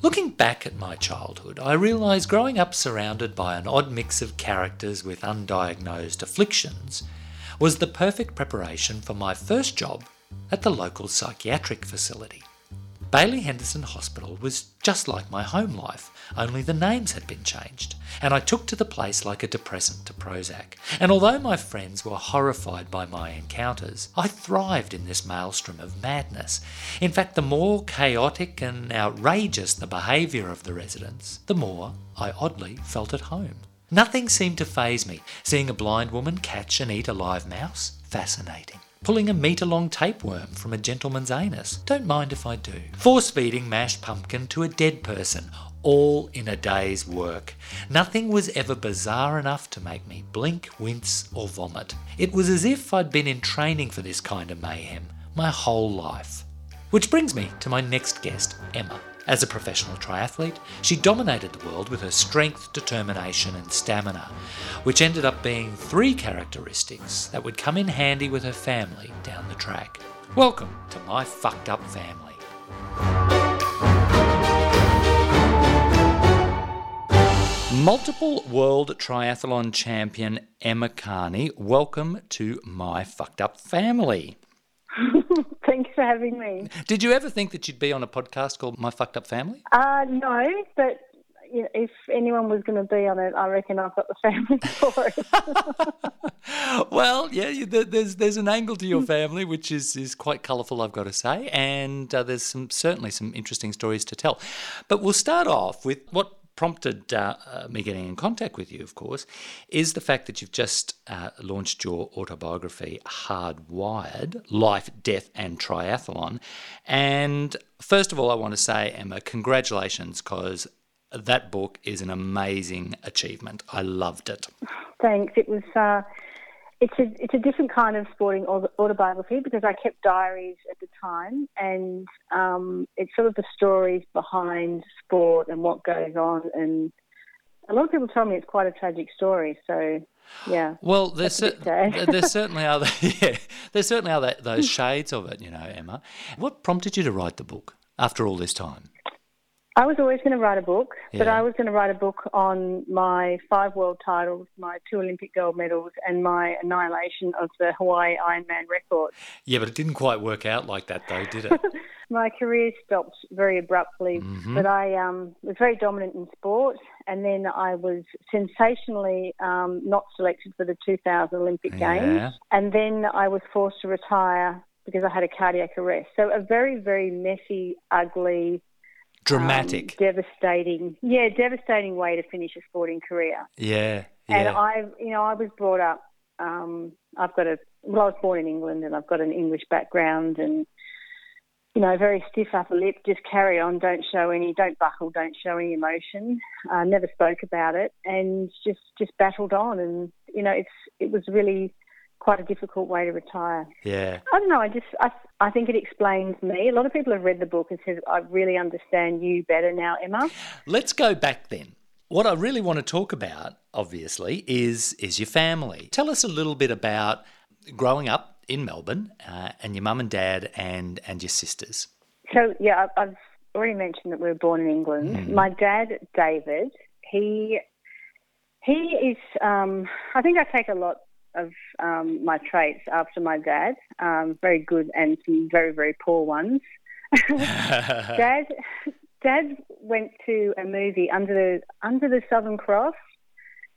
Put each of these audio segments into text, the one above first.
Looking back at my childhood, I realise growing up surrounded by an odd mix of characters with undiagnosed afflictions was the perfect preparation for my first job at the local psychiatric facility. Baillie Henderson Hospital was just like my home life, only the names had been changed, and I took to the place like a depressant to Prozac. And although my friends were horrified by my encounters, I thrived in this maelstrom of madness. In fact, the more chaotic and outrageous the behaviour of the residents, the more I oddly felt at home. Nothing seemed to faze me. Seeing a blind woman catch and eat a live mouse? Fascinating. Pulling a metre long tapeworm from a gentleman's anus? Don't mind if I do. Force feeding mashed pumpkin to a dead person? All in a day's work. Nothing was ever bizarre enough to make me blink, wince, or vomit. It was as if I'd been in training for this kind of mayhem my whole life. Which brings me to my next guest, Emma. As a professional triathlete, she dominated the world with her strength, determination, and stamina, which ended up being three characteristics that would come in handy with her family down the track. Welcome to my fucked up family. Multiple world triathlon champion Emma Carney, welcome to my fucked up family. Thanks for having me. Did you ever think that you'd be on a podcast called My Fucked Up Family? Uh, no, but you know, if anyone was going to be on it, I reckon I've got the family for it. well, yeah, there's there's an angle to your family which is is quite colourful, I've got to say, and uh, there's some certainly some interesting stories to tell. But we'll start off with what prompted uh, uh, me getting in contact with you, of course, is the fact that you've just uh, launched your autobiography, Hardwired Life, Death, and Triathlon. And first of all, I want to say, Emma, congratulations, because that book is an amazing achievement. I loved it. Thanks. It was uh, it's a it's a different kind of sporting autobiography because I kept diaries at the time, and um, it's sort of the stories behind sport and what goes on. And a lot of people tell me it's quite a tragic story. So yeah. Well, there's cer- there certainly are the, yeah, there certainly are that, those shades of it, you know, Emma. What prompted you to write the book after all this time? I was always going to write a book, yeah. but I was going to write a book on my five world titles, my two Olympic gold medals, and my annihilation of the Hawaii Ironman record. Yeah, but it didn't quite work out like that, though, did it? my career stopped very abruptly, mm-hmm. but I um, was very dominant in sport, and then I was sensationally um, not selected for the 2000 Olympic yeah. Games, and then I was forced to retire because I had a cardiac arrest. So a very, very messy, ugly dramatic, um, devastating. Yeah, devastating way to finish a sporting career. Yeah, yeah. And I, you know, I was brought up. Um, I've got a. Well, I was born in England, and I've got an English background, and you know, very stiff upper lip. Just carry on. Don't show any. Don't buckle. Don't show any emotion. Uh, never spoke about it, and just just battled on. And you know, it's it was really quite a difficult way to retire. Yeah. I don't know. I just I I think it explains me. A lot of people have read the book and said I really understand you better now, Emma. Let's go back then. What I really want to talk about, obviously, is is your family. Tell us a little bit about growing up in Melbourne uh, and your mum and dad and and your sisters. So yeah, I've already mentioned that we were born in England. Mm. My dad, David, he he is. Um, I think I take a lot of um, my traits after my dad. Um, very good and some very very poor ones. dad, dad went to a movie under the under the Southern Cross.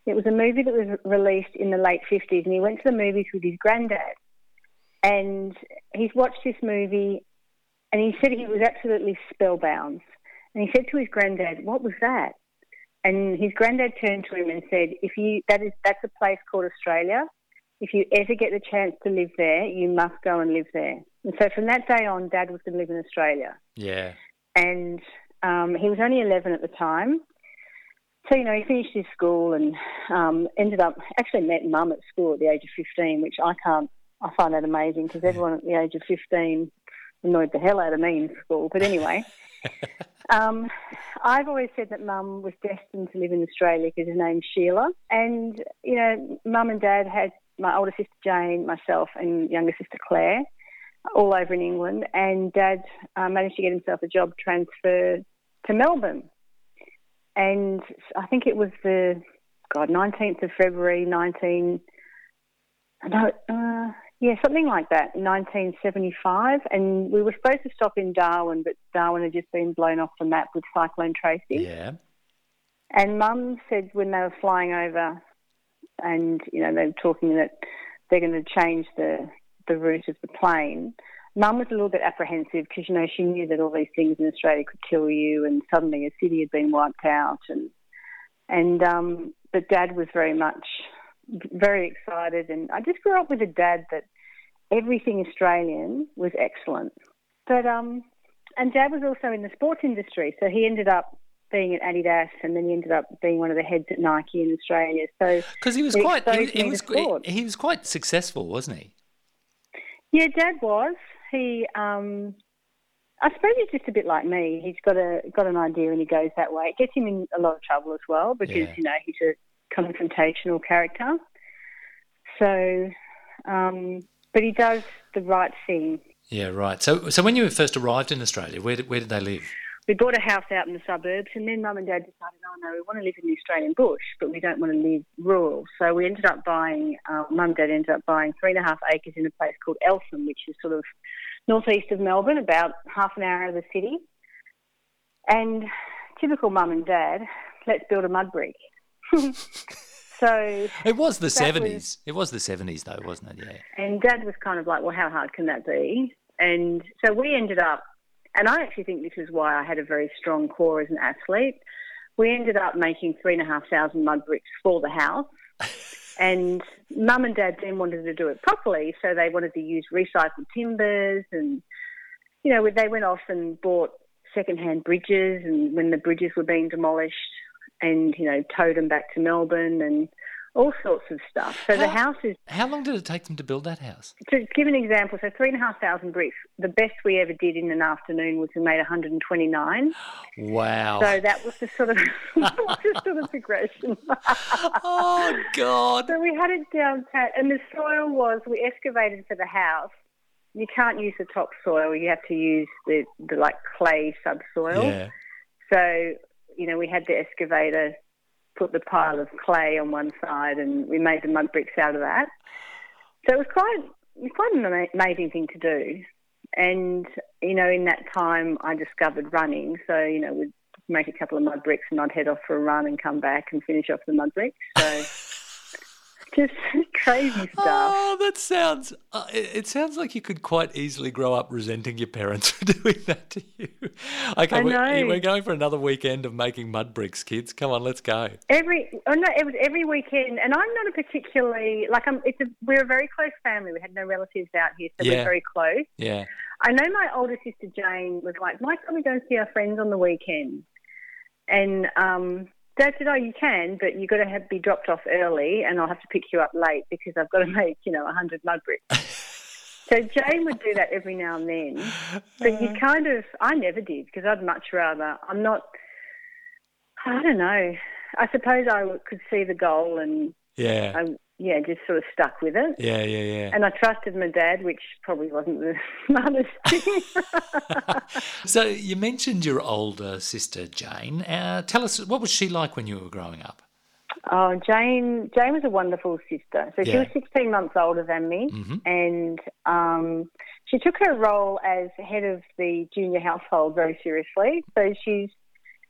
It was a movie that was released in the late fifties, and he went to the movies with his granddad. And he's watched this movie, and he said he was absolutely spellbound. And he said to his granddad, "What was that?" And his granddad turned to him and said, "If you that is that's a place called Australia if you ever get the chance to live there, you must go and live there. And so from that day on, Dad was going to live in Australia. Yeah. And um, he was only 11 at the time. So, you know, he finished his school and um, ended up, actually met mum at school at the age of 15, which I can't, I find that amazing because everyone at the age of 15 annoyed the hell out of me in school. But anyway, um, I've always said that mum was destined to live in Australia because her name's Sheila. And, you know, mum and dad had my older sister Jane, myself, and younger sister Claire, all over in England. And Dad uh, managed to get himself a job transfer to Melbourne. And I think it was the, God, 19th of February, 19, no, uh, yeah, something like that, 1975. And we were supposed to stop in Darwin, but Darwin had just been blown off the map with Cyclone Tracy. Yeah. And Mum said when they were flying over, and you know they were talking that they're going to change the the route of the plane. Mum was a little bit apprehensive because you know she knew that all these things in Australia could kill you, and suddenly a city had been wiped out, and and um, but Dad was very much very excited, and I just grew up with a dad that everything Australian was excellent, but um, and Dad was also in the sports industry, so he ended up being at Adidas, and then he ended up being one of the heads at Nike in Australia. So because he was quite he, he was he was quite successful, wasn't he? Yeah, Dad was. He, um, I suppose he's just a bit like me. He's got a got an idea and he goes that way. It gets him in a lot of trouble as well because Yeah. you know he's a confrontational character. So, um, but he does the right thing. Yeah, right. So so when you first arrived in Australia, where did, where did they live? We bought a house out in the suburbs, and then Mum and Dad decided, oh no, we want to live in the Australian bush, but we don't want to live rural. So we ended up buying. Uh, Mum and Dad ended up buying three and a half acres in a place called Eltham, which is sort of northeast of Melbourne, about half an hour out of the city. And typical Mum and Dad, let's build a mud brick. so It was the seventies. was- It was the seventies, though, wasn't it? Yeah. And Dad was kind of like, well, how hard can that be? And so we ended up, and I actually think this is why I had a very strong core as an athlete. We ended up making three and a half thousand mud bricks for the house. and mum and dad then wanted to do it properly, so they wanted to use recycled timbers and, you know, they went off and bought second-hand bridges and when the bridges were being demolished and, you know, towed them back to Melbourne and all sorts of stuff. So the house is How long did it take them to build that house? to give an example, so three and a half thousand bricks. The best we ever did in an afternoon was we made 129. Wow. So that was the sort of the sort of progression. oh God. so we had it down pat, and the soil was we excavated for the house. You can't use the topsoil; you have to use the, the like clay subsoil. Yeah. So you know, we had the excavator put the pile of clay on one side, and we made the mud bricks out of that. So it was quite it was quite an amazing thing to do. And you know, in that time, I discovered running. So you know, we'd make a couple of mud bricks, and I'd head off for a run and come back and finish off the mud bricks. So just crazy stuff. Oh, that sounds. Uh, it, it sounds like you could quite easily grow up resenting your parents for doing that to you. Okay, I we're, we're going for another weekend of making mud bricks, kids. Come on, let's go. Every oh no, it was every weekend, and I'm not a particularly like I'm. It's a we're a very close family. We had no relatives out here, so Yeah. we're very close. Yeah. I know my older sister Jane was like, "Why can't we go and see our friends on the weekend?" And um, Dad said, "Oh, you can, but you've got to have, be dropped off early, and I'll have to pick you up late because I've got to make you know a hundred mud bricks." so Jane would do that every now and then, but you uh. kind of I never did because I'd much rather. I'm not. I don't know. I suppose I could see the goal and Yeah. I, yeah, just sort of stuck with it. Yeah, yeah, yeah. And I trusted my dad, which probably wasn't the smartest thing. So you mentioned your older sister Jane. Uh, tell us what was she like when you were growing up? oh, Jane, Jane was a wonderful sister. So she Yeah. was 16 months older than me, Mhm. and um, she took her role as head of the junior household very seriously. So she's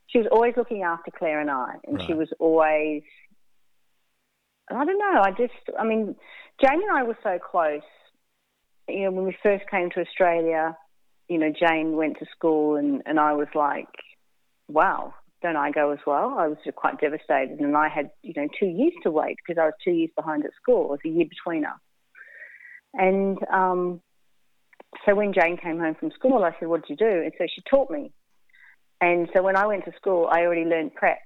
she was always looking after Claire and I, and she was always. I don't know. I just, I mean, Jane and I were so close. You know, when we first came to Australia, you know, Jane went to school, and, and I was like, wow, don't I go as well? I was quite devastated, and I had, you know, two years to wait because I was two years behind at school. It was a year between us. And um, so when Jane came home from school, I said, what did you do? And so she taught me. And so when I went to school, I already learned prep.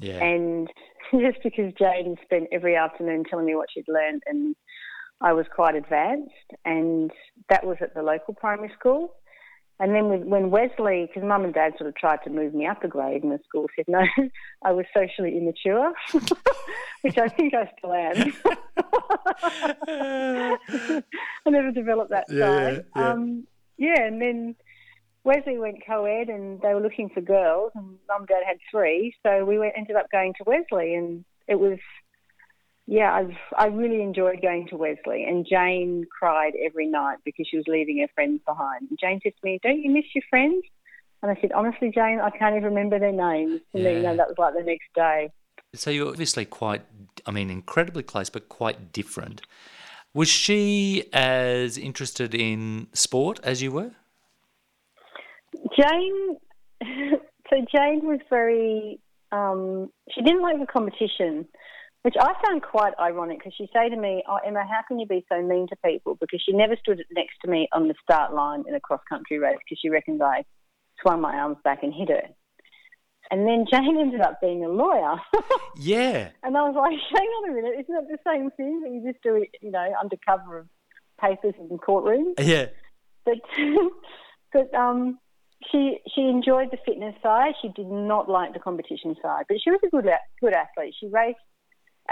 Yeah. And just because Jane spent every afternoon telling me what she'd learned, and I was quite advanced, and that was at the local primary school. And then when Wesley, because mum and dad sort of tried to move me up a grade, and the school said no, I was socially immature, which I think I still am. I never developed that Yeah, side. yeah. Um, yeah, and then Wesley went co-ed, and they were looking for girls, and mum and dad had three, so we went, ended up going to Wesley, and it was, yeah, I've, I really enjoyed going to Wesley. And Jane cried every night because she was leaving her friends behind. And Jane said to me, "Don't you miss your friends?" And I said, honestly, Jane, I can't even remember their names. And yeah. then, you know, that was like the next day. So you're obviously quite, I mean, incredibly close, but quite different. Was she as interested in sport as you were? Jane, so Jane was very, um, she didn't like the competition, which I found quite ironic because she'd say to me, Oh, Emma, how can you be so mean to people? Because she never stood next to me on the start line in a cross country race because she reckoned I swung my arms back and hit her. And then Jane ended up being a lawyer. yeah. And I was like, hang on a minute, isn't that the same thing that you just do it, you know, under cover of papers in courtrooms? Yeah. But, but um, she she enjoyed the fitness side. She did not like the competition side, but she was a good good athlete. She raced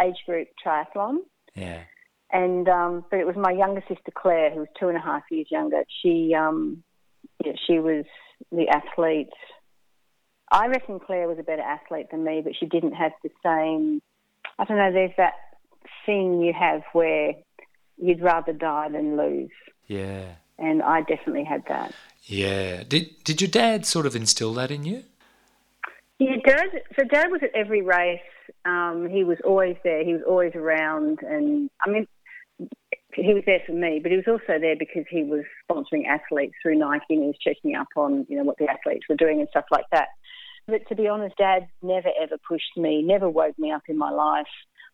age group triathlon. Yeah. And um, but it was my younger sister Claire, who was two and a half years younger. She um, yeah, she was the athlete. I reckon Claire was a better athlete than me, but she didn't have the same. I don't know. There's that thing you have where you'd rather die than lose. Yeah. And I definitely had that. Yeah. Did Did your dad sort of instill that in you? Yeah, dad. So dad was at every race. Um, he was always there. He was always around, and I mean, he was there for me, but he was also there because he was sponsoring athletes through Nike and he was checking up on, you know, what the athletes were doing and stuff like that. But to be honest, Dad never ever pushed me, never woke me up in my life.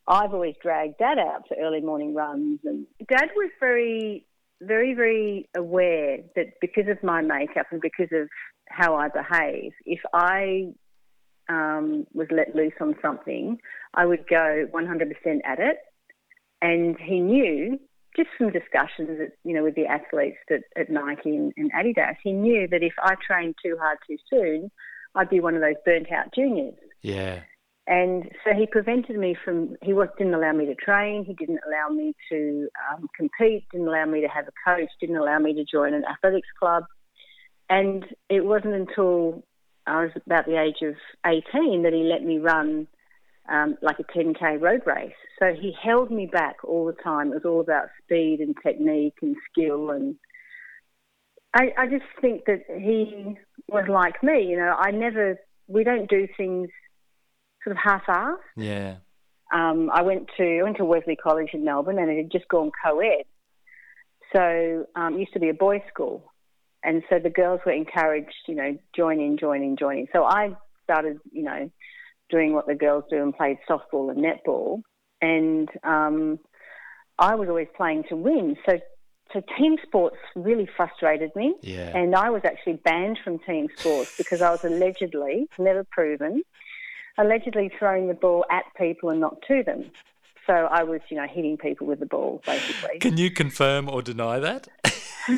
I've always dragged Dad out to early morning runs, and Dad was very, very, very aware that because of my makeup and because of how I behave, if I um, was let loose on something, I would go 100% at it. And he knew just from discussions, that, you know, with the athletes at, at Nike and, and Adidas, he knew that if I trained too hard too soon, I'd be one of those burnt out juniors. Yeah. And so he prevented me from, he was, didn't allow me to train, he didn't allow me to um, compete, didn't allow me to have a coach, didn't allow me to join an athletics club. And it wasn't until I was about the age of 18 that he let me run um, like a 10k road race. So he held me back all the time. It was all about speed and technique and skill. And I, I just think that he was like me. You know, I never, we don't do things sort of half-assed. Yeah. Um, I went to I went to Wesley College in Melbourne, and it had just gone co-ed. So um, it used to be a boys' school, and so the girls were encouraged, you know, join in, join in, join in. So I started, you know, doing what the girls do and played softball and netball. And um, I was always playing to win. So, so team sports really frustrated me. Yeah. And I was actually banned from team sports because I was allegedly, never proven, allegedly throwing the ball at people and not to them. So I was, you know, hitting people with the ball, basically. Can you confirm or deny that?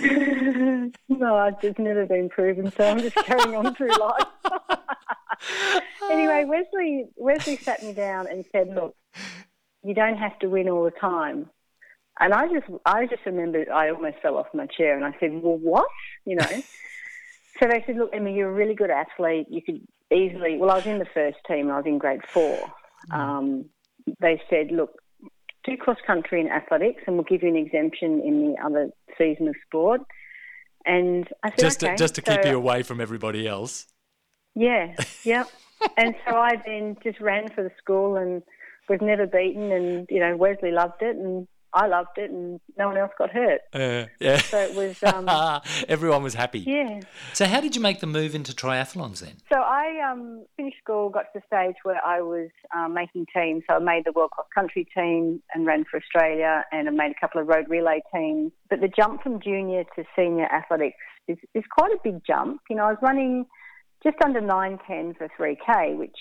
no, it's never been proven, so I'm just carrying on through life. anyway, Wesley Wesley sat me down and said, "Look, you don't have to win all the time." And I just I just remembered I almost fell off my chair, and I said, "Well, what?" You know. so they said, "Look, Emma, you're a really good athlete. You could easily." Well, I was in the first team. I was in grade four. Mm. Um, they said, "Look, do cross country and athletics, and we'll give you an exemption in the other season of sport." And I said, just okay. to, just to keep so, you away from everybody else. Yeah, yeah. and so I then just ran for the school and was never beaten. And you know, Wesley loved it, and I loved it, and no one else got hurt. Uh, yeah. So it was. Um, Everyone was happy. Yeah. So how did you make the move into triathlons then? So I um, finished school, got to the stage where I was um, making teams. So I made the World Cross Country team and ran for Australia, and I made a couple of road relay teams. But the jump from junior to senior athletics is, is quite a big jump. You know, I was running just under 910 for 3K, which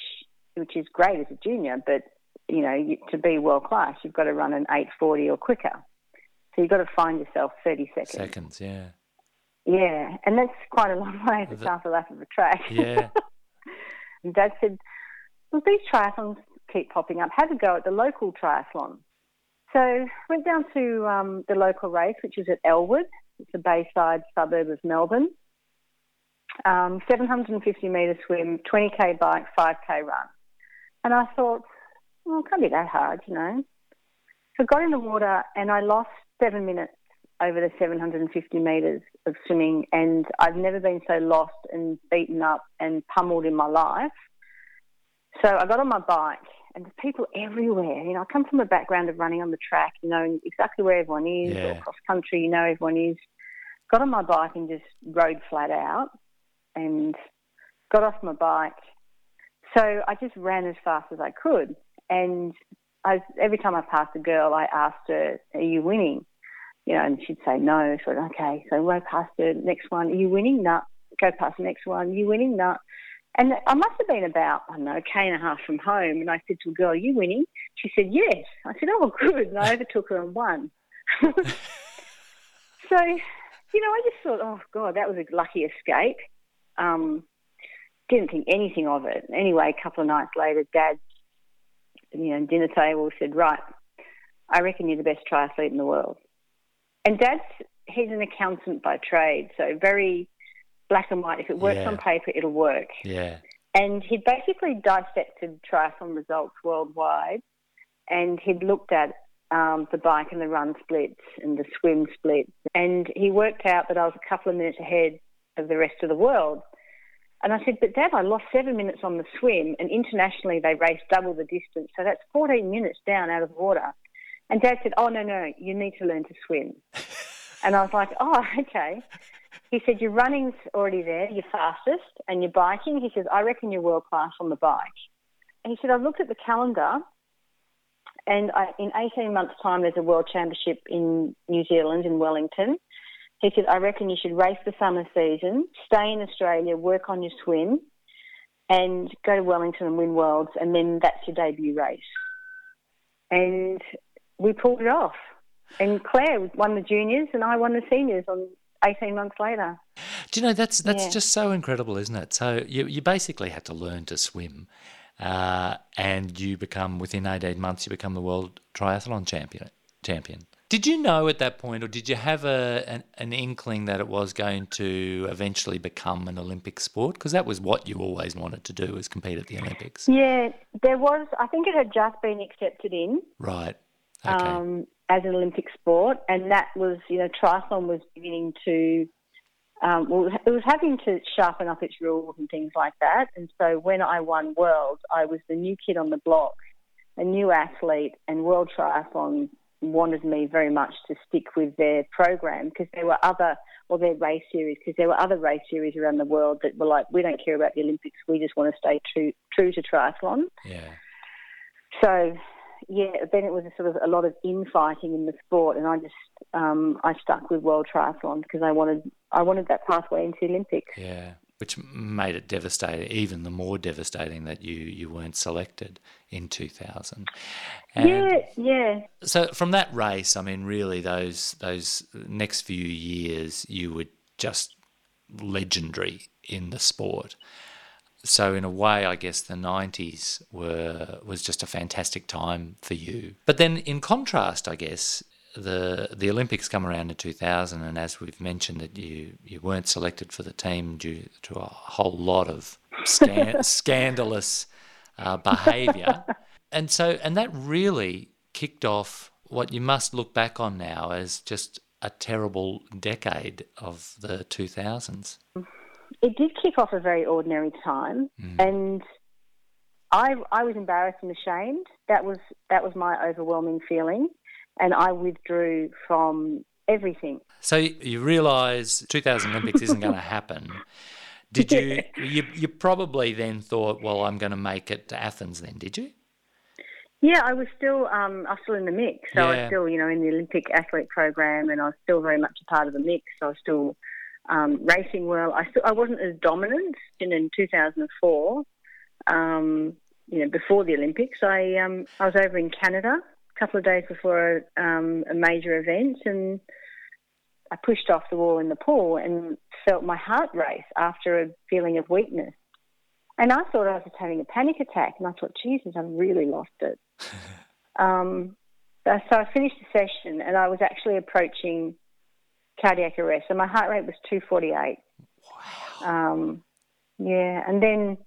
which is great as a junior, but you know, to be world class, you've got to run an 840 or quicker. So you've got to find yourself 30 seconds. Seconds, yeah. Yeah, and that's quite a long way to start the lap of a track. Yeah. and Dad said, well, these triathlons keep popping up. Have a go at the local triathlon. So went down to um, the local race, which is at Elwood. It's a bayside suburb of Melbourne um, 750 metre swim, 20k bike, 5k run. And I thought, well, it can't be that hard, you know. So I got in the water and I lost seven minutes over the 750 metres of swimming, and I've never been so lost and beaten up and pummeled in my life. So I got on my bike, and there's people everywhere. You know, I come from a background of running on the track, you know exactly where everyone is, Yeah. or cross country, you know everyone is. Got on my bike and just rode flat out, and got off my bike. So I just ran as fast as I could, and I, every time I passed a girl, I asked her, "Are you winning?" You know, and she'd say no. So okay, so I past the Next one, are you winning? No. Go past the next one. Are You winning? No. And I must have been about, I don't know, a K and a half from home. And I said to a girl, Are you winning? She said, Yes. I said, Oh, good. And I overtook her and won. so, you know, I just thought, Oh, God, that was a lucky escape. Um, didn't think anything of it. Anyway, a couple of nights later, Dad, you know, dinner table said, Right, I reckon you're the best triathlete in the world. And Dad's, he's an accountant by trade, so very black and white. If it works Yeah. on paper, it'll work. Yeah. And he'd basically dissected triathlon results worldwide and he'd looked at um, the bike and the run splits and the swim splits. And he worked out that I was a couple of minutes ahead of the rest of the world. And I said, But Dad, I lost seven minutes on the swim, and internationally they race double the distance. So that's 14 minutes down out of water. And Dad said, Oh, no, no, you need to learn to swim. and I was like, Oh, okay. He said, Your running's already there, you're fastest, and you're biking. He says, I reckon you're world class on the bike. And he said, I've looked at the calendar, and I, in 18 months' time, there's a world championship in New Zealand, in Wellington. He said, I reckon you should race the summer season, stay in Australia, work on your swim, and go to Wellington and win worlds, and then that's your debut race. And we pulled it off. And Claire won the juniors, and I won the seniors on 18 months later. Do you know that's that's Yeah. just so incredible, isn't it? So you you basically had to learn to swim, uh, and you become within eighteen months you become the world triathlon champion. Champion. Did you know at that point, or did you have a an, an inkling that it was going to eventually become an Olympic sport? Because that was what you always wanted to do, was compete at the Olympics, Yeah, there was, I think it had just been accepted in. right? Okay. um, as an Olympic sport, and that was, you know, triathlon was beginning to, um, well, it was having to sharpen up its rules and things like that. And so when I won Worlds, I was the new kid on the block, a new athlete, and World Triathlon wanted me very much to stick with their program because there were other, or their race series, because there were other race series around the world that were like, we don't care about the Olympics, we just want to stay true, true to triathlon. yeah. So, yeah, then it was a sort of a lot of infighting in the sport, and I just um, I stuck with world triathlon because I wanted I wanted that pathway into the Olympics. Yeah, which made it devastating, even the more devastating that you you weren't selected in 2000. And yeah, yeah, so from that race, I mean, really, those those next few years, you were just legendary in the sport. So in a way, I guess the '90s were was just a fantastic time for you. But then, in contrast, I guess the the Olympics come around in 2000, and as we've mentioned, that you you weren't selected for the team due to a whole lot of scan- scandalous uh, behaviour, and so and that really kicked off what you must look back on now as just a terrible decade of the 2000s. it did kick off a very ordinary time, and I I was embarrassed and ashamed. That was that was my overwhelming feeling, and I withdrew from everything. So you realise 2000 Olympics isn't going to happen. Did you, you? You probably then thought, well, I'm going to make it to Athens. Then did you? Yeah, I was still um, I was still in the mix. So I was still, you know, in the Olympic athlete program, and I was still very much a part of the mix. I was still um, racing well. I still I wasn't as dominant in, in 2004. Um, you know, before the Olympics, I um, I was over in Canada couple of days before a, um, a major event, and I pushed off the wall in the pool and felt my heart race after a feeling of weakness. And I thought I was just having a panic attack, and I thought, Jesus, I've really lost it. um, so I finished the session, and I was actually approaching cardiac arrest. So my heart rate was 248. Wow. Um, yeah, and then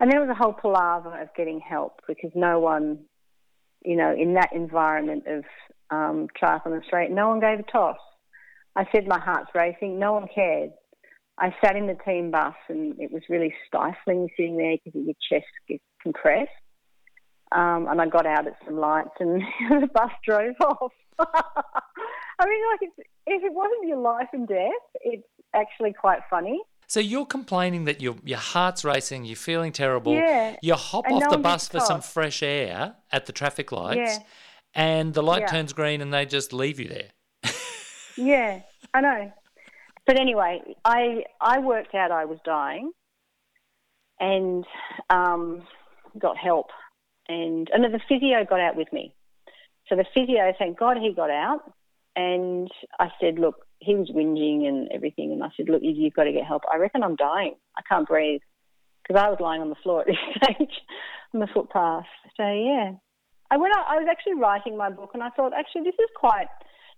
and then it was a whole palaver of getting help because no one, you know, in that environment of um, triathlon straight, no one gave a toss. I said my heart's racing. No one cared. I sat in the team bus and it was really stifling sitting there because your chest gets compressed. Um, and I got out at some lights and the bus drove off. I mean, like, if it wasn't your life and death, it's actually quite funny. So you're complaining that your your heart's racing, you're feeling terrible. Yeah. You hop and off no the bus for some fresh air at the traffic lights, yeah. and the light yeah. turns green, and they just leave you there. yeah, I know. But anyway, I I worked out I was dying, and um, got help, and and the physio got out with me. So the physio, thank God, he got out, and I said, look, he was whinging and everything. And I said, look, you've got to get help. I reckon I'm dying. I can't breathe because I was lying on the floor at this stage on the footpath. So yeah, I went. I was actually writing my book, and I thought actually this is quite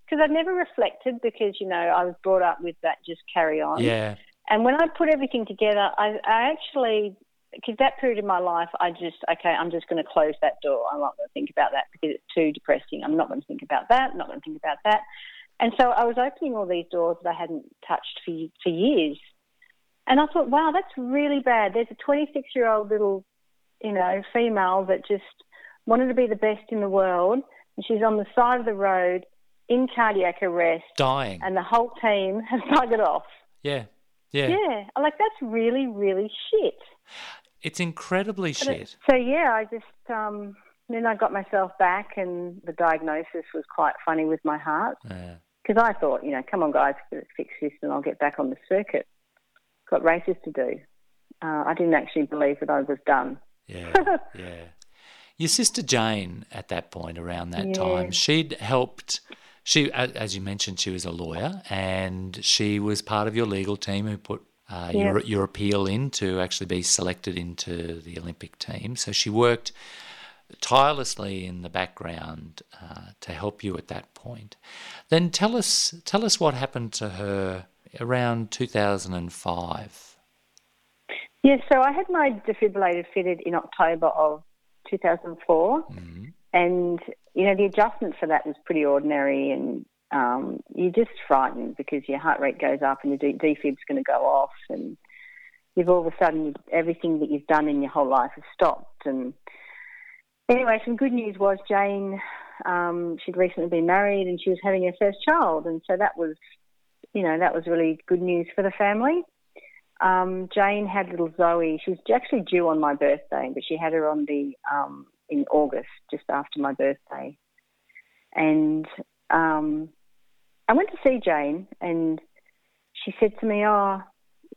because I've never reflected because you know I was brought up with that just carry on. Yeah. And when I put everything together, I, I actually because that period of my life, I just okay, I'm just going to close that door. I'm not going to think about that because it's too depressing. I'm not going to think about that. I'm not going to think about that. And so I was opening all these doors that I hadn't touched for, for years. And I thought, wow, that's really bad. There's a 26 year old little, you know, female that just wanted to be the best in the world. And she's on the side of the road in cardiac arrest. Dying. And the whole team has buggered off. Yeah. Yeah. Yeah. Like, that's really, really shit. It's incredibly but shit. It, so, yeah, I just, um, then I got myself back, and the diagnosis was quite funny with my heart. Yeah because I thought, you know, come on, guys, fix this and I'll get back on the circuit. Got races to do. Uh, I didn't actually believe that I was done. Yeah, yeah. Your sister Jane, at that point, around that yeah. time, she'd helped. She, as you mentioned, she was a lawyer, and she was part of your legal team who put uh, yeah. your your appeal in to actually be selected into the Olympic team. So she worked tirelessly in the background uh, to help you at that point. Then tell us tell us what happened to her around 2005. Yes, so I had my defibrillator fitted in October of 2004, mm-hmm. and you know the adjustment for that was pretty ordinary, and um, you're just frightened because your heart rate goes up and your defib's going to go off, and you've all of a sudden everything that you've done in your whole life has stopped, and anyway, some good news was Jane. Um, she'd recently been married and she was having her first child, and so that was, you know, that was really good news for the family. Um, Jane had little Zoe. She was actually due on my birthday, but she had her on the um, in August, just after my birthday. And um, I went to see Jane, and she said to me, "Oh,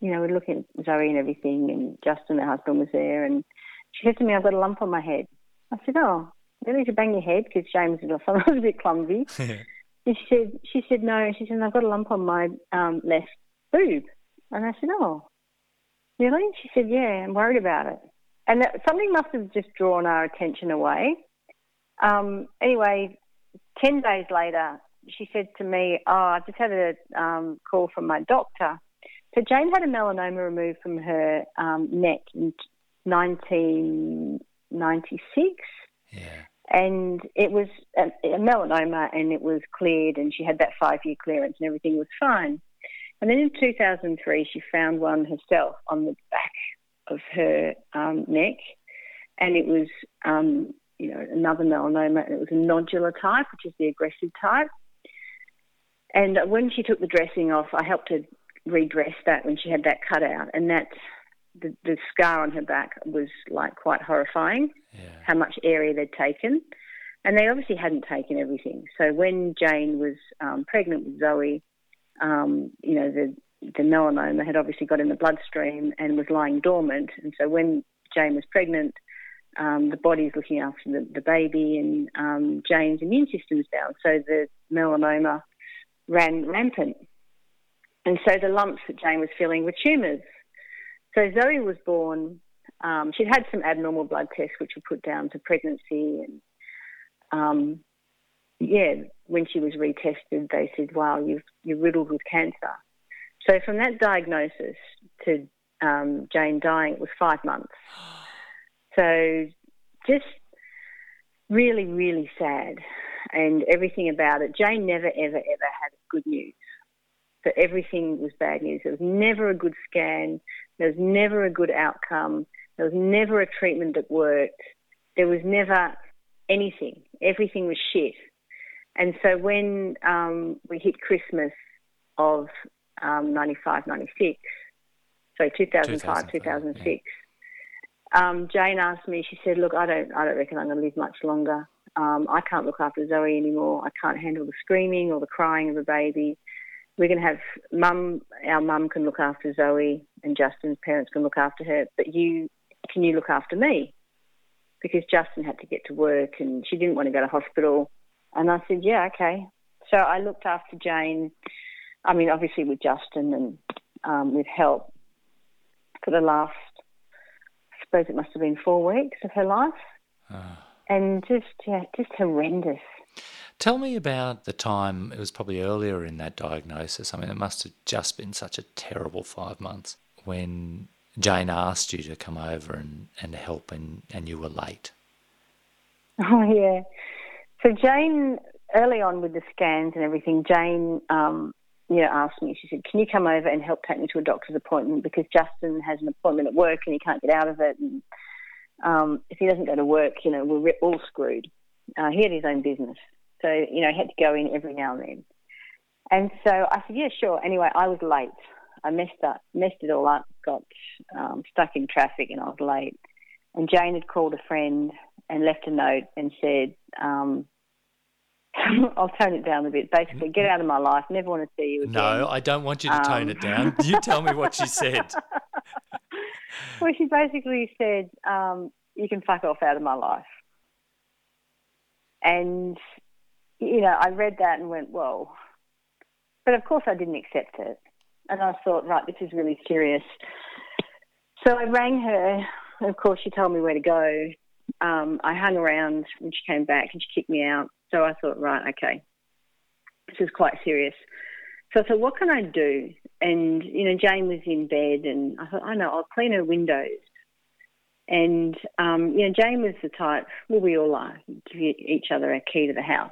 you know, we're looking at Zoe and everything, and Justin, her husband, was there, and she said to me, I've got a lump on my head." I said, "Oh, really? To bang your head?" Because James was a bit clumsy. and she said, "She said no." She said, "I've got a lump on my um, left boob." And I said, "Oh, really?" She said, "Yeah, I'm worried about it." And that, something must have just drawn our attention away. Um, anyway, ten days later, she said to me, "Oh, I just had a um, call from my doctor." So Jane had a melanoma removed from her um, neck in 19 96. Yeah. And it was a, a melanoma and it was cleared and she had that five year clearance and everything was fine. And then in 2003, she found one herself on the back of her um, neck, and it was, um, you know, another melanoma, and it was a nodular type, which is the aggressive type. And when she took the dressing off, I helped her redress that when she had that cut out, and that the, the scar on her back was like quite horrifying. Yeah. How much area they'd taken, and they obviously hadn't taken everything. So when Jane was um, pregnant with Zoe, um, you know the the melanoma had obviously got in the bloodstream and was lying dormant. And so when Jane was pregnant, um, the body's looking after the, the baby, and um, Jane's immune system's down. So the melanoma ran rampant. And so the lumps that Jane was feeling were tumours. So Zoe was born. Um, she'd had some abnormal blood tests, which were put down to pregnancy, and um, yeah, when she was retested, they said, "Wow, you've, you're riddled with cancer." So from that diagnosis to um, Jane dying, it was five months. So just really, really sad, and everything about it. Jane never, ever, ever had good news. So everything was bad news. There was never a good scan. There was never a good outcome. There was never a treatment that worked. There was never anything. Everything was shit. And so when um, we hit Christmas of um, 95, 96, so 2005, 2006, yeah. um, Jane asked me, she said, look, I don't, I don't reckon I'm going to live much longer. Um, I can't look after Zoe anymore. I can't handle the screaming or the crying of a baby. We're going to have mum, our mum can look after Zoe and Justin's parents can look after her, but you, can you look after me? Because Justin had to get to work and she didn't want to go to hospital. And I said, yeah, okay. So I looked after Jane, I mean, obviously with Justin and um, with help for the last, I suppose it must have been four weeks of her life. Uh. And just, yeah, just horrendous. Tell me about the time, it was probably earlier in that diagnosis. I mean, it must have just been such a terrible five months when Jane asked you to come over and, and help and, and you were late. Oh, yeah. So Jane, early on with the scans and everything, Jane, um, you know, asked me. She said, "Can you come over and help take me to a doctor's appointment because Justin has an appointment at work and he can't get out of it, and um, if he doesn't go to work, you know, we're all screwed." Uh, he had his own business, so you know, he had to go in every now and then. And so I said, "Yeah, sure." Anyway, I was late. I messed up, messed it all up, got um, stuck in traffic, and I was late. And Jane had called a friend and left a note and said, um, I'll tone it down a bit. Basically, get out of my life. Never want to see you again. No, I don't want you to tone um, it down. You tell me what she said. well, she basically said, um, "You can fuck off out of my life." And you know, I read that and went, "Whoa!" But of course, I didn't accept it, and I thought, "Right, this is really serious." So I rang her. Of course, she told me where to go. Um, I hung around when she came back, and she kicked me out so I thought, right, okay, this is quite serious. So I thought, what can I do? And, you know, Jane was in bed and I thought, I know, I'll clean her windows. And, um, you know, Jane was the type, well, we all are, give each other a key to the house.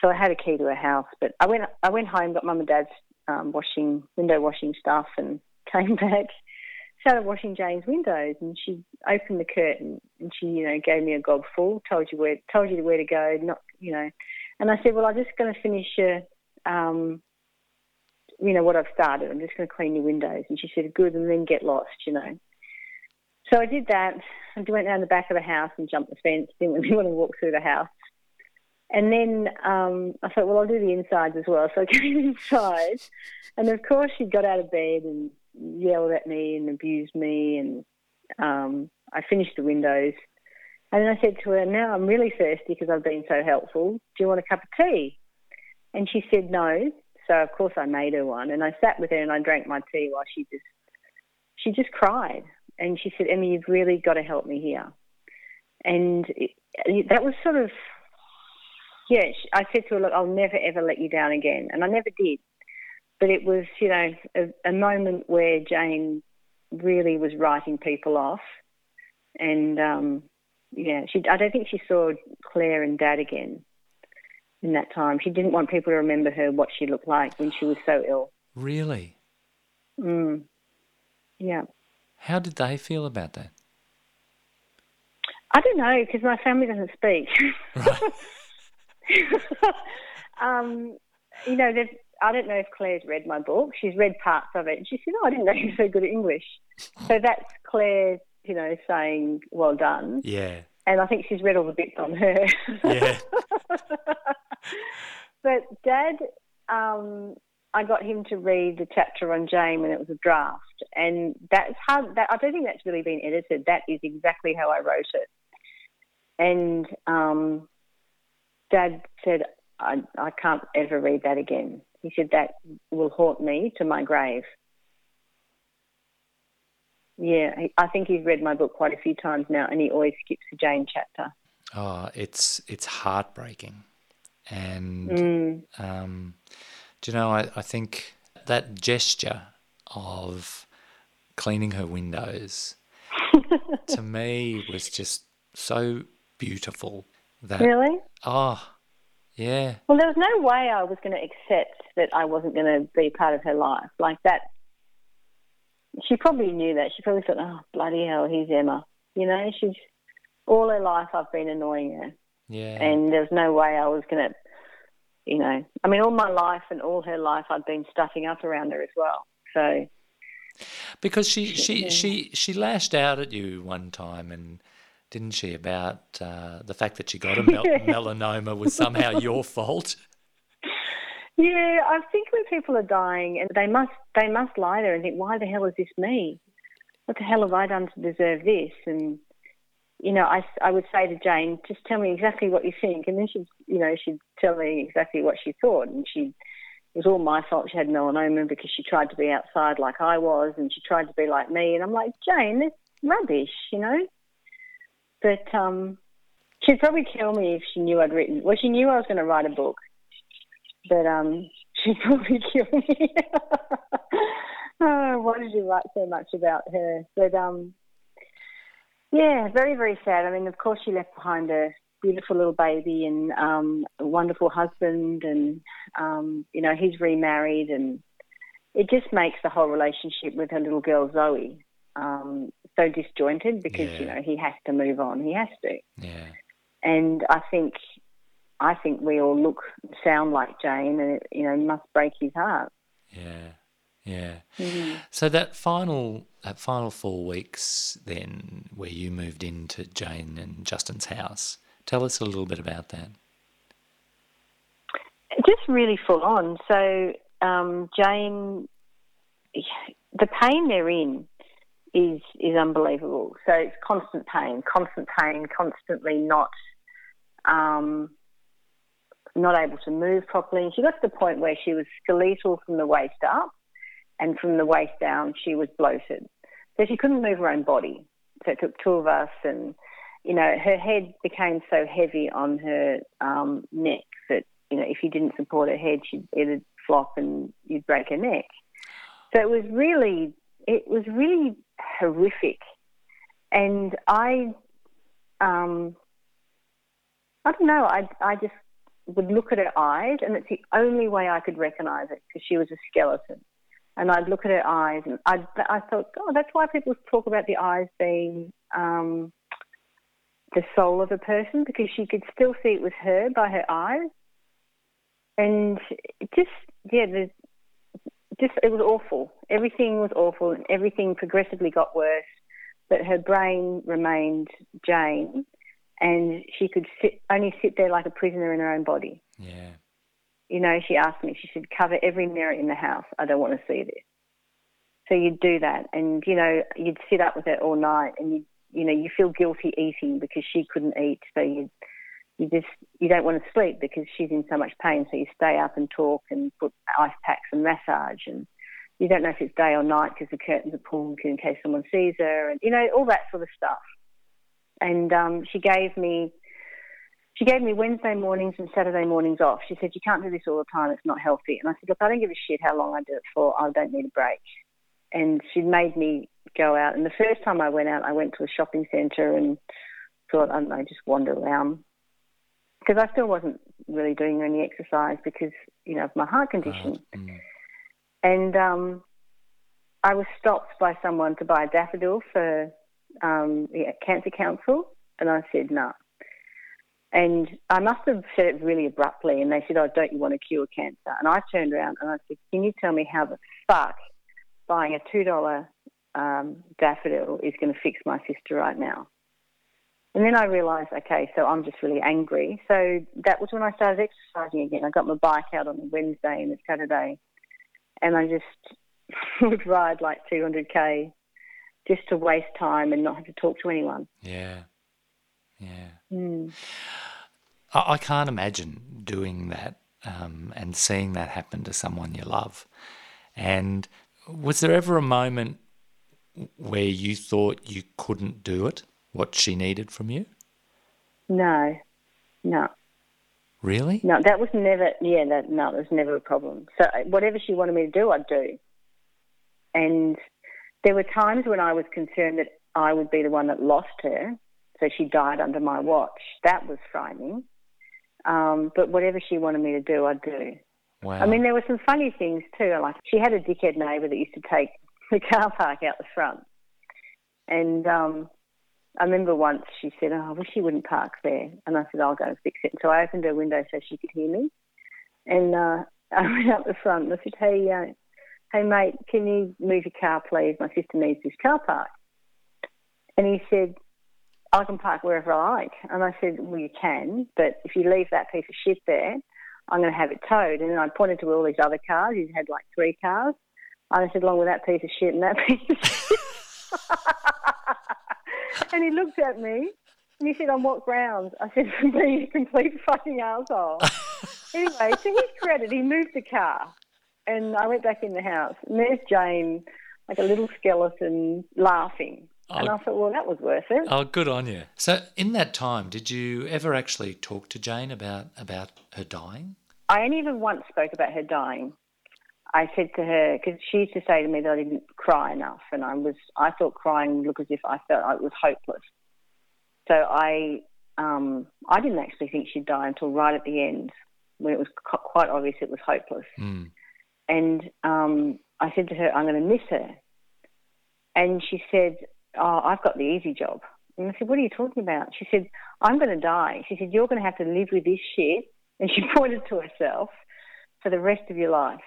So I had a key to her house, but I went, I went home, got mum and dad's um, washing, window washing stuff and came back started washing Jane's windows, and she opened the curtain and she, you know, gave me a gob full, told you where, told you where to go, not, you know, and I said, well, I'm just going to finish, uh, um, you know, what I've started. I'm just going to clean your windows, and she said, good, and then get lost, you know. So I did that. I went down the back of the house and jumped the fence. Didn't really want to walk through the house. And then um, I thought, well, I'll do the insides as well. So I came inside, and of course she got out of bed and yelled at me and abused me, and um, I finished the windows. And then I said to her, "Now I'm really thirsty because I've been so helpful. Do you want a cup of tea?" And she said no. So of course I made her one, and I sat with her and I drank my tea while she just she just cried, and she said, "Emmy, you've really got to help me here." And it, that was sort of yeah. I said to her, "Look, I'll never ever let you down again," and I never did but it was, you know, a, a moment where Jane really was writing people off, and um, yeah, she. I don't think she saw Claire and Dad again in that time. She didn't want people to remember her what she looked like when she was so ill. Really? Mm. Yeah. How did they feel about that? I don't know because my family doesn't speak. Right. um, you know, they've I don't know if Claire's read my book. She's read parts of it, and she said, "Oh, I didn't know you were so good at English." So that's Claire, you know, saying, "Well done." Yeah. And I think she's read all the bits on her. Yeah. but Dad, um, I got him to read the chapter on Jane when it was a draft, and that's hard. That I don't think that's really been edited. That is exactly how I wrote it. And um, Dad said, I, I can't ever read that again. He said, That will haunt me to my grave. Yeah, I think he's read my book quite a few times now, and he always skips a Jane chapter. Oh, it's it's heartbreaking, and mm. um, do you know? I, I think that gesture of cleaning her windows to me was just so beautiful that Really? oh yeah Well, there was no way I was going to accept that I wasn't going to be part of her life. Like that, she probably knew that. She probably thought, oh, bloody hell, here's Emma. You know, she's all her life I've been annoying her. yeah And there was no way I was going to, you know, I mean, all my life and all her life I'd been stuffing up around her as well. So, because she she Yeah. she she lashed out at you one time and didn't she about uh, the fact that she got a mel- melanoma was somehow your fault yeah, I think when people are dying and they must, they must lie there and think, why the hell is this me? What the hell have I done to deserve this? And, you know, I, I would say to Jane, just tell me exactly what you think. And then she'd, you know, she'd tell me exactly what she thought. And she, it was all my fault she had melanoma because she tried to be outside like I was and she tried to be like me. And I'm like, Jane, that's rubbish, you know? But um, she'd probably kill me if she knew I'd written. Well, she knew I was going to write a book, but um, she'd probably kill me. oh, why did you write so much about her? But um, yeah, very very sad. I mean, of course, she left behind a beautiful little baby and um, a wonderful husband, and um, you know he's remarried, and it just makes the whole relationship with her little girl Zoe um, so disjointed because you know he has to move on. He has to, yeah and I think I think we all look sound like Jane, and it, you know must break his heart. yeah yeah Mm-hmm. so that final that final four weeks then where you moved into Jane and Justin's house tell us a little bit about that just really full on. So um, Jane, the pain they're in is is unbelievable. So it's constant pain, constant pain, constantly not um, not able to move properly. And she got to the point where she was skeletal from the waist up, and from the waist down she was bloated. So she couldn't move her own body. So it took two of us, and you know her head became so heavy on her um, neck that you know, if you didn't support her head, she'd it'd flop and you'd break her neck. So it was really, it was really horrific. And I, um, I don't know, I, I just would look at her eyes, and it's the only way I could recognize it because she was a skeleton. And I'd look at her eyes, and I'd, I thought, oh, that's why people talk about the eyes being um, the soul of a person because she could still see it was her by her eyes and it just yeah, the, just it was awful. Everything was awful, and everything progressively got worse. But her brain remained Jane, and she could sit only sit there like a prisoner in her own body. yeah You know, she asked me. She said, "Cover every mirror in the house. I don't want to see this." So you'd do that, and you know, you'd sit up with her all night, and you you know, you feel guilty eating because she couldn't eat, so you you just you don't want to sleep because she's in so much pain. So you stay up and talk and put ice packs and massage, and you don't know if it's day or night because the curtains are pulled in case someone sees her, and you know all that sort of stuff. And um, she gave me she gave me Wednesday mornings and Saturday mornings off. She said you can't do this all the time; it's not healthy. And I said, look, I don't give a shit how long I do it for. I don't need a break. And she made me go out. And the first time I went out, I went to a shopping centre and thought, I don't know, just wander around because I still wasn't really doing any exercise because you know of my heart condition. Right. Mm. And um, I was stopped by someone to buy a daffodil for um, the Cancer Council, and I said no. And I must have said it really abruptly, and they said, "Oh, don't you want to cure cancer?" And I turned around and I said, "Can you tell me how the fuck buying a two dollar um, daffodil is going to fix my sister right now?" And then I realised, okay, so I'm just really angry. So that was when I started exercising again. I got my bike out on a Wednesday and a Saturday, and I just would ride like 200k just to waste time and not have to talk to anyone. yeah yeah Mm. I, I can't imagine doing that um, and seeing that happen to someone you love. And was there ever a moment where you thought you couldn't do it, what she needed from you? No, no. Really? No, that was never. Yeah, that, no, it was never a problem. So uh, whatever she wanted me to do, I'd do. And there were times when I was concerned that I would be the one that lost her, so she died under my watch. That was frightening. Um, but whatever she wanted me to do, I'd do. Wow. I mean, there were some funny things too. Like she had a dickhead neighbour that used to take the car park out the front, and um, I remember once she said, "Oh, I wish you wouldn't park there," and I said, "I'll go and fix it." So I opened her window so she could hear me, and uh, I went out the front and I said, "Hey, uh, hey, mate, can you move your car, please? My sister needs this car park." And he said, "I can park wherever I like." And I said, "Well, you can, but if you leave that piece of shit there, I'm going to have it towed." And then I pointed to all these other cars. He had like three cars. And I said, "Along with that piece of shit and that piece of shit." and he looked at me and he said, On what grounds? I said, For me, you complete fucking asshole. anyway, to his credit, he moved the car and I went back in the house. And there's Jane, like a little skeleton, laughing. And Oh. I thought, Well, that was worth it. Oh, good on you. So, in that time, did you ever actually talk to Jane about about her dying? I only even once spoke about her dying. I said to her because she used to say to me that I didn't cry enough, and I was I thought crying would look as if I felt I was hopeless. So I um, I didn't actually think she'd die until right at the end when it was qu- quite obvious it was hopeless. Mm. And um, I said to her, I'm going to miss her. And she said, Oh, I've got the easy job. And I said, What are you talking about? She said, I'm going to die. She said, You're going to have to live with this shit. And she pointed to herself for the rest of your life.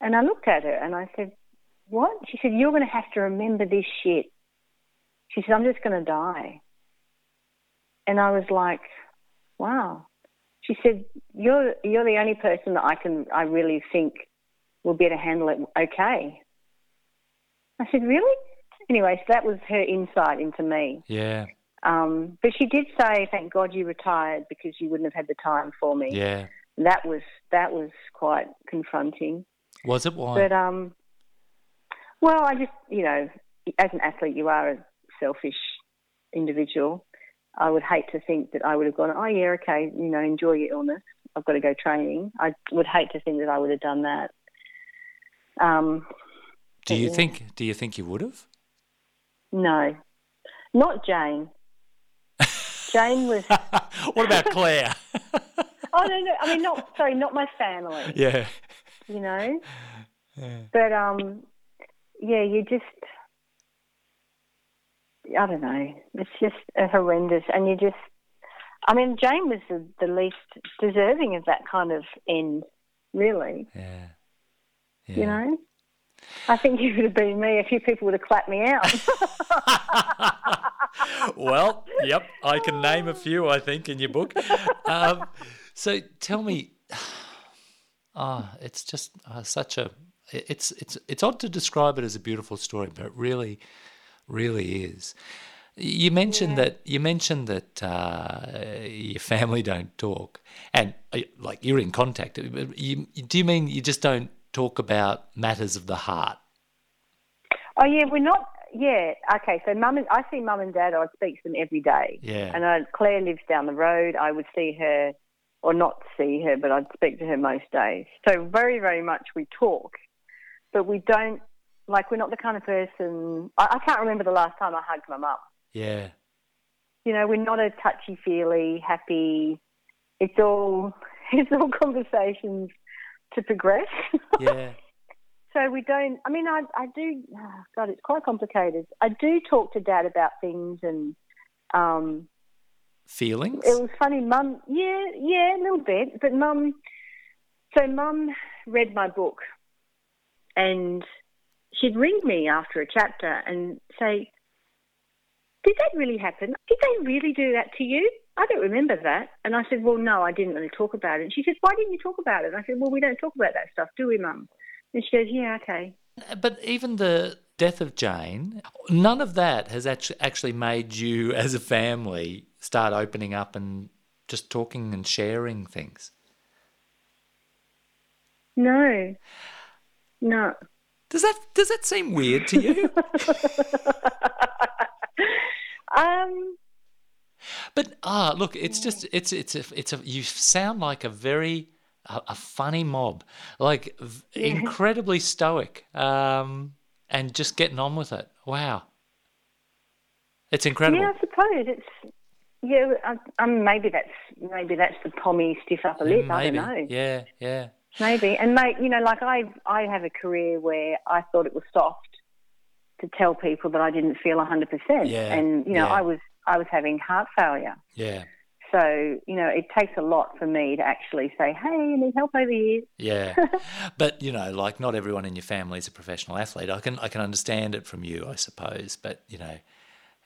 And I looked at her and I said, What? She said, You're going to have to remember this shit. She said, I'm just going to die. And I was like, Wow. She said, You're you're the only person that I can I really think will be able to handle it okay. I said, Really? Anyway, so that was her insight into me. Yeah, Um, but she did say, "Thank God you retired because you wouldn't have had the time for me." yeah. That was that was quite confronting. Was it why? But um, well, I just you know, as an athlete, you are a selfish individual. I would hate to think that I would have gone, "Oh yeah, okay, you know, enjoy your illness. I've got to go training." I would hate to think that I would have done that. Um, do you yeah. think? Do you think you would have? no, not Jane. Jane was. what about Claire? Oh no, no. I mean, not sorry, not my family. yeah. You know, yeah. but um, yeah, you just. I don't know. It's just horrendous, and you just. I mean, Jane was the, the least deserving of that kind of end, really. Yeah. Yeah. You know, I think it would have been me. A few people would have clapped me out. well, yep, I can name a few. I think in your book. Um, so tell me, ah, it's just uh, such a. It's it's it's odd to describe it as a beautiful story, but it really, really is. You mentioned that you mentioned that uh, your family don't talk, and uh, like you're in contact. You, do you mean you just don't talk about matters of the heart? oh yeah, we're not. Yeah, okay. So mum and I see mum and dad. I speak to them every day. Yeah. And I, Claire lives down the road. I would see her, or not see her, but I'd speak to her most days. So very, very much we talk, but we don't. Like we're not the kind of person. I, I can't remember the last time I hugged my mum. Yeah. You know, we're not a touchy feely, happy. It's all it's all conversations to progress. Yeah. So we don't. I mean, I I do. Oh God, it's quite complicated. I do talk to Dad about things, and um, Feelings. it was funny. Mum, yeah, yeah, a little bit. But Mum, so Mum read my book, and she'd ring me after a chapter and say, "Did that really happen? Did they really do that to you?" I don't remember that. And I said, "Well, no, I didn't really talk about it." And she said, "Why didn't you talk about it?" And I said, "Well, we don't talk about that stuff, do we, Mum?" And she goes, "Yeah, okay." But even the death of Jane, none of that has actually actually made you, as a family, start opening up and just talking and sharing things. No, no. Does that does that seem weird to you? um, But ah, look, it's just it's it's a, it's a you sound like a very a, a funny mob, like v- incredibly stoic, um, and just getting on with it. Wow, it's incredible. Yeah, I suppose it's. Yeah, I, um, maybe that's maybe that's the pommy stiff upper lip. I don't know. yeah, yeah, Maybe, and mate, you know, like I, I have a career where I thought it was soft to tell people that I didn't feel hundred percent, and you know, yeah. I was, I was having heart failure. yeah, So, you know, it takes a lot for me to actually say, "Hey, you need help over here." yeah. but you know, like not everyone in your family is a professional athlete. I can I can understand it from you, I suppose. But you know,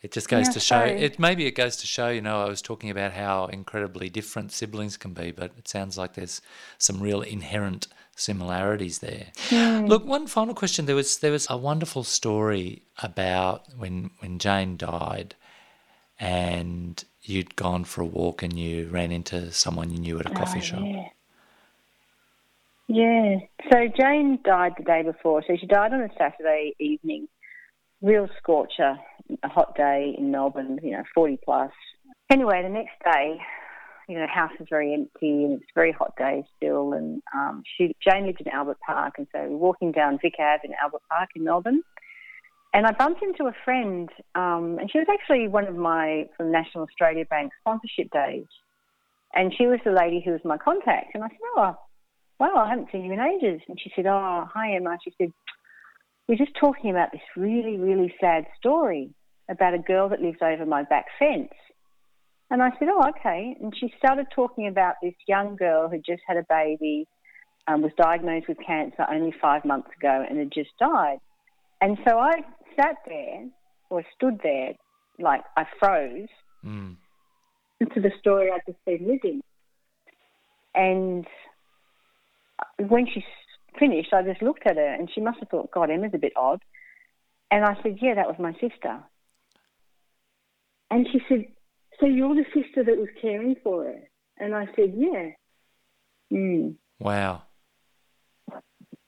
it just goes Yeah, to show. so- It maybe it goes to show. You know, I was talking about how incredibly different siblings can be, but it sounds like there's some real inherent similarities there. Hmm. Look, one final question. There was there was a wonderful story about when when Jane died, and you'd gone for a walk and you ran into someone you knew at a oh, coffee Oh, shop. Yeah. Yeah. So Jane died the day before. So she died on a Saturday evening. Real scorcher, a hot day in Melbourne, you know, 40 plus. Anyway, the next day, you know, the house is very empty and it's a very hot day still. And um, she, Jane lived in Albert Park. And so we're walking down Vic Ave in Albert Park in Melbourne. And I bumped into a friend, um, and she was actually one of my from National Australia Bank sponsorship days. And she was the lady who was my contact. And I said, Oh, wow, I haven't seen you in ages. And she said, Oh, hi, Emma. She said, We're just talking about this really, really sad story about a girl that lives over my back fence. And I said, Oh, okay. And she started talking about this young girl who just had a baby, um, was diagnosed with cancer only five months ago, and had just died. And so I sat there or stood there, like I froze Mm. to the story I'd just been living. And when she finished, I just looked at her and she must have thought, God, Emma's a bit odd. And I said, Yeah, that was my sister. And she said, So you're the sister that was caring for her? And I said, Yeah. Mm. Wow.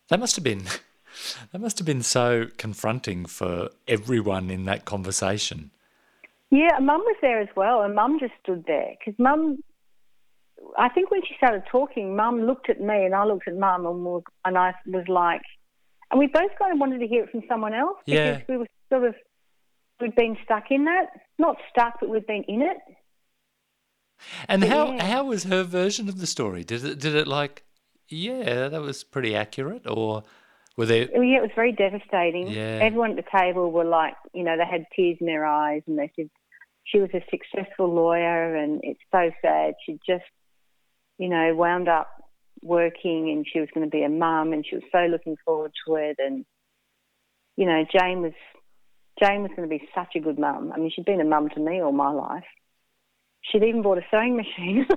That must have been that must have been so confronting for everyone in that conversation. Yeah, Mum was there as well, and Mum just stood there because Mum. I think when she started talking, Mum looked at me, and I looked at Mum, and, was, and I was like, and we both kind of wanted to hear it from someone else Yeah. because we were sort of we'd been stuck in that, not stuck, but we'd been in it. And how Yeah. how was her version of the story? Did it did it like yeah, that was pretty accurate or were there Well, yeah, it was very devastating. Yeah. Everyone at the table were like, you know, they had tears in their eyes, and they said she was a successful lawyer, and it's so sad. She just, you know, wound up working, and she was going to be a mum, and she was so looking forward to it. And you know, Jane was Jane was going to be such a good mum. I mean, she'd been a mum to me all my life. She'd even bought a sewing machine.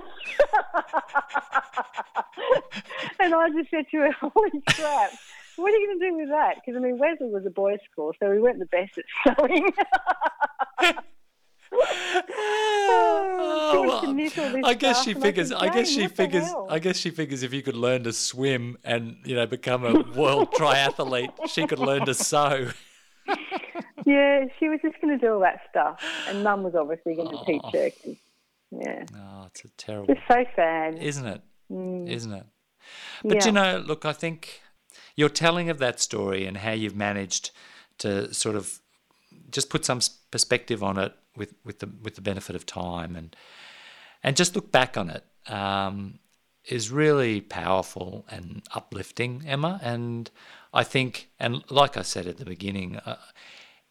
and I just said to her, holy crap, what are you going to do with that? Because, I mean, Wesley was a boys' school, so we weren't the best at sewing. Oh, well, to knit all this I guess she figures. I guess she figures. I guess she figures if you could learn to swim and you know become a world triathlete, she could learn to sew. yeah, she was just going to do all that stuff. And Mum was obviously going to Oh. teach her. yeah. Oh, it's a terrible, Just so sad. isn't it? Mm, Isn't it? But yeah. you know, look, I think your telling of that story and how you've managed to sort of just put some perspective on it with, with the with the benefit of time and and just look back on it um, is really powerful and uplifting, Emma. And I think, and like I said at the beginning, uh,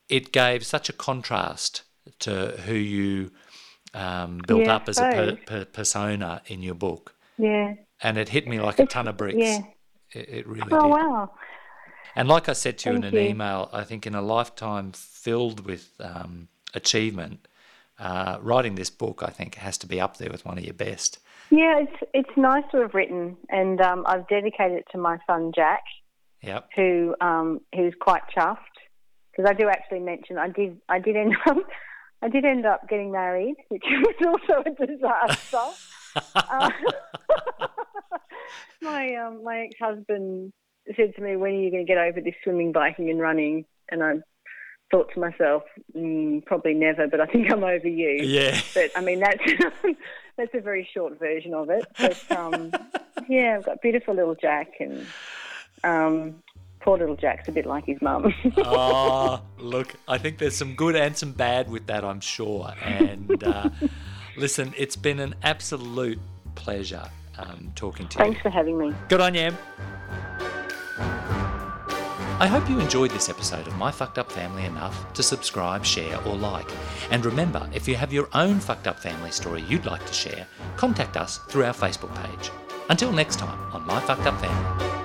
it gave such a contrast to who you um, built Yeah, up as a per, per, persona in your book, yeah. and it hit me like a ton of bricks. yeah. It, it really Oh, did. wow. And like I said to you in an you. email, I think in a lifetime filled with um, achievement, uh, writing this book, I think, has to be up there with one of your best. Yeah, it's it's nice to have written, and um, I've dedicated it to my son Jack, Yep. who um, who's quite chuffed because I do actually mention I did I did end up I did end up getting married, which was also a disaster. Uh, my um, my ex husband said to me, "When are you going to get over this swimming, biking, and running?" And I thought to myself, mm, probably never, but I think I'm over you. Yeah. But I mean, that's that's a very short version of it. But um, yeah, I've got beautiful little Jack, and um, poor little Jack's a bit like his mum. oh, look, I think there's some good and some bad with that, I'm sure. And uh, listen, it's been an absolute pleasure um, talking to Thanks you. Thanks for having me. Good on you. I hope you enjoyed this episode of My Fucked Up Family enough to subscribe, share, or like. And remember, if you have your own fucked up family story you'd like to share, contact us through our Facebook page. Until next time on My Fucked Up Family.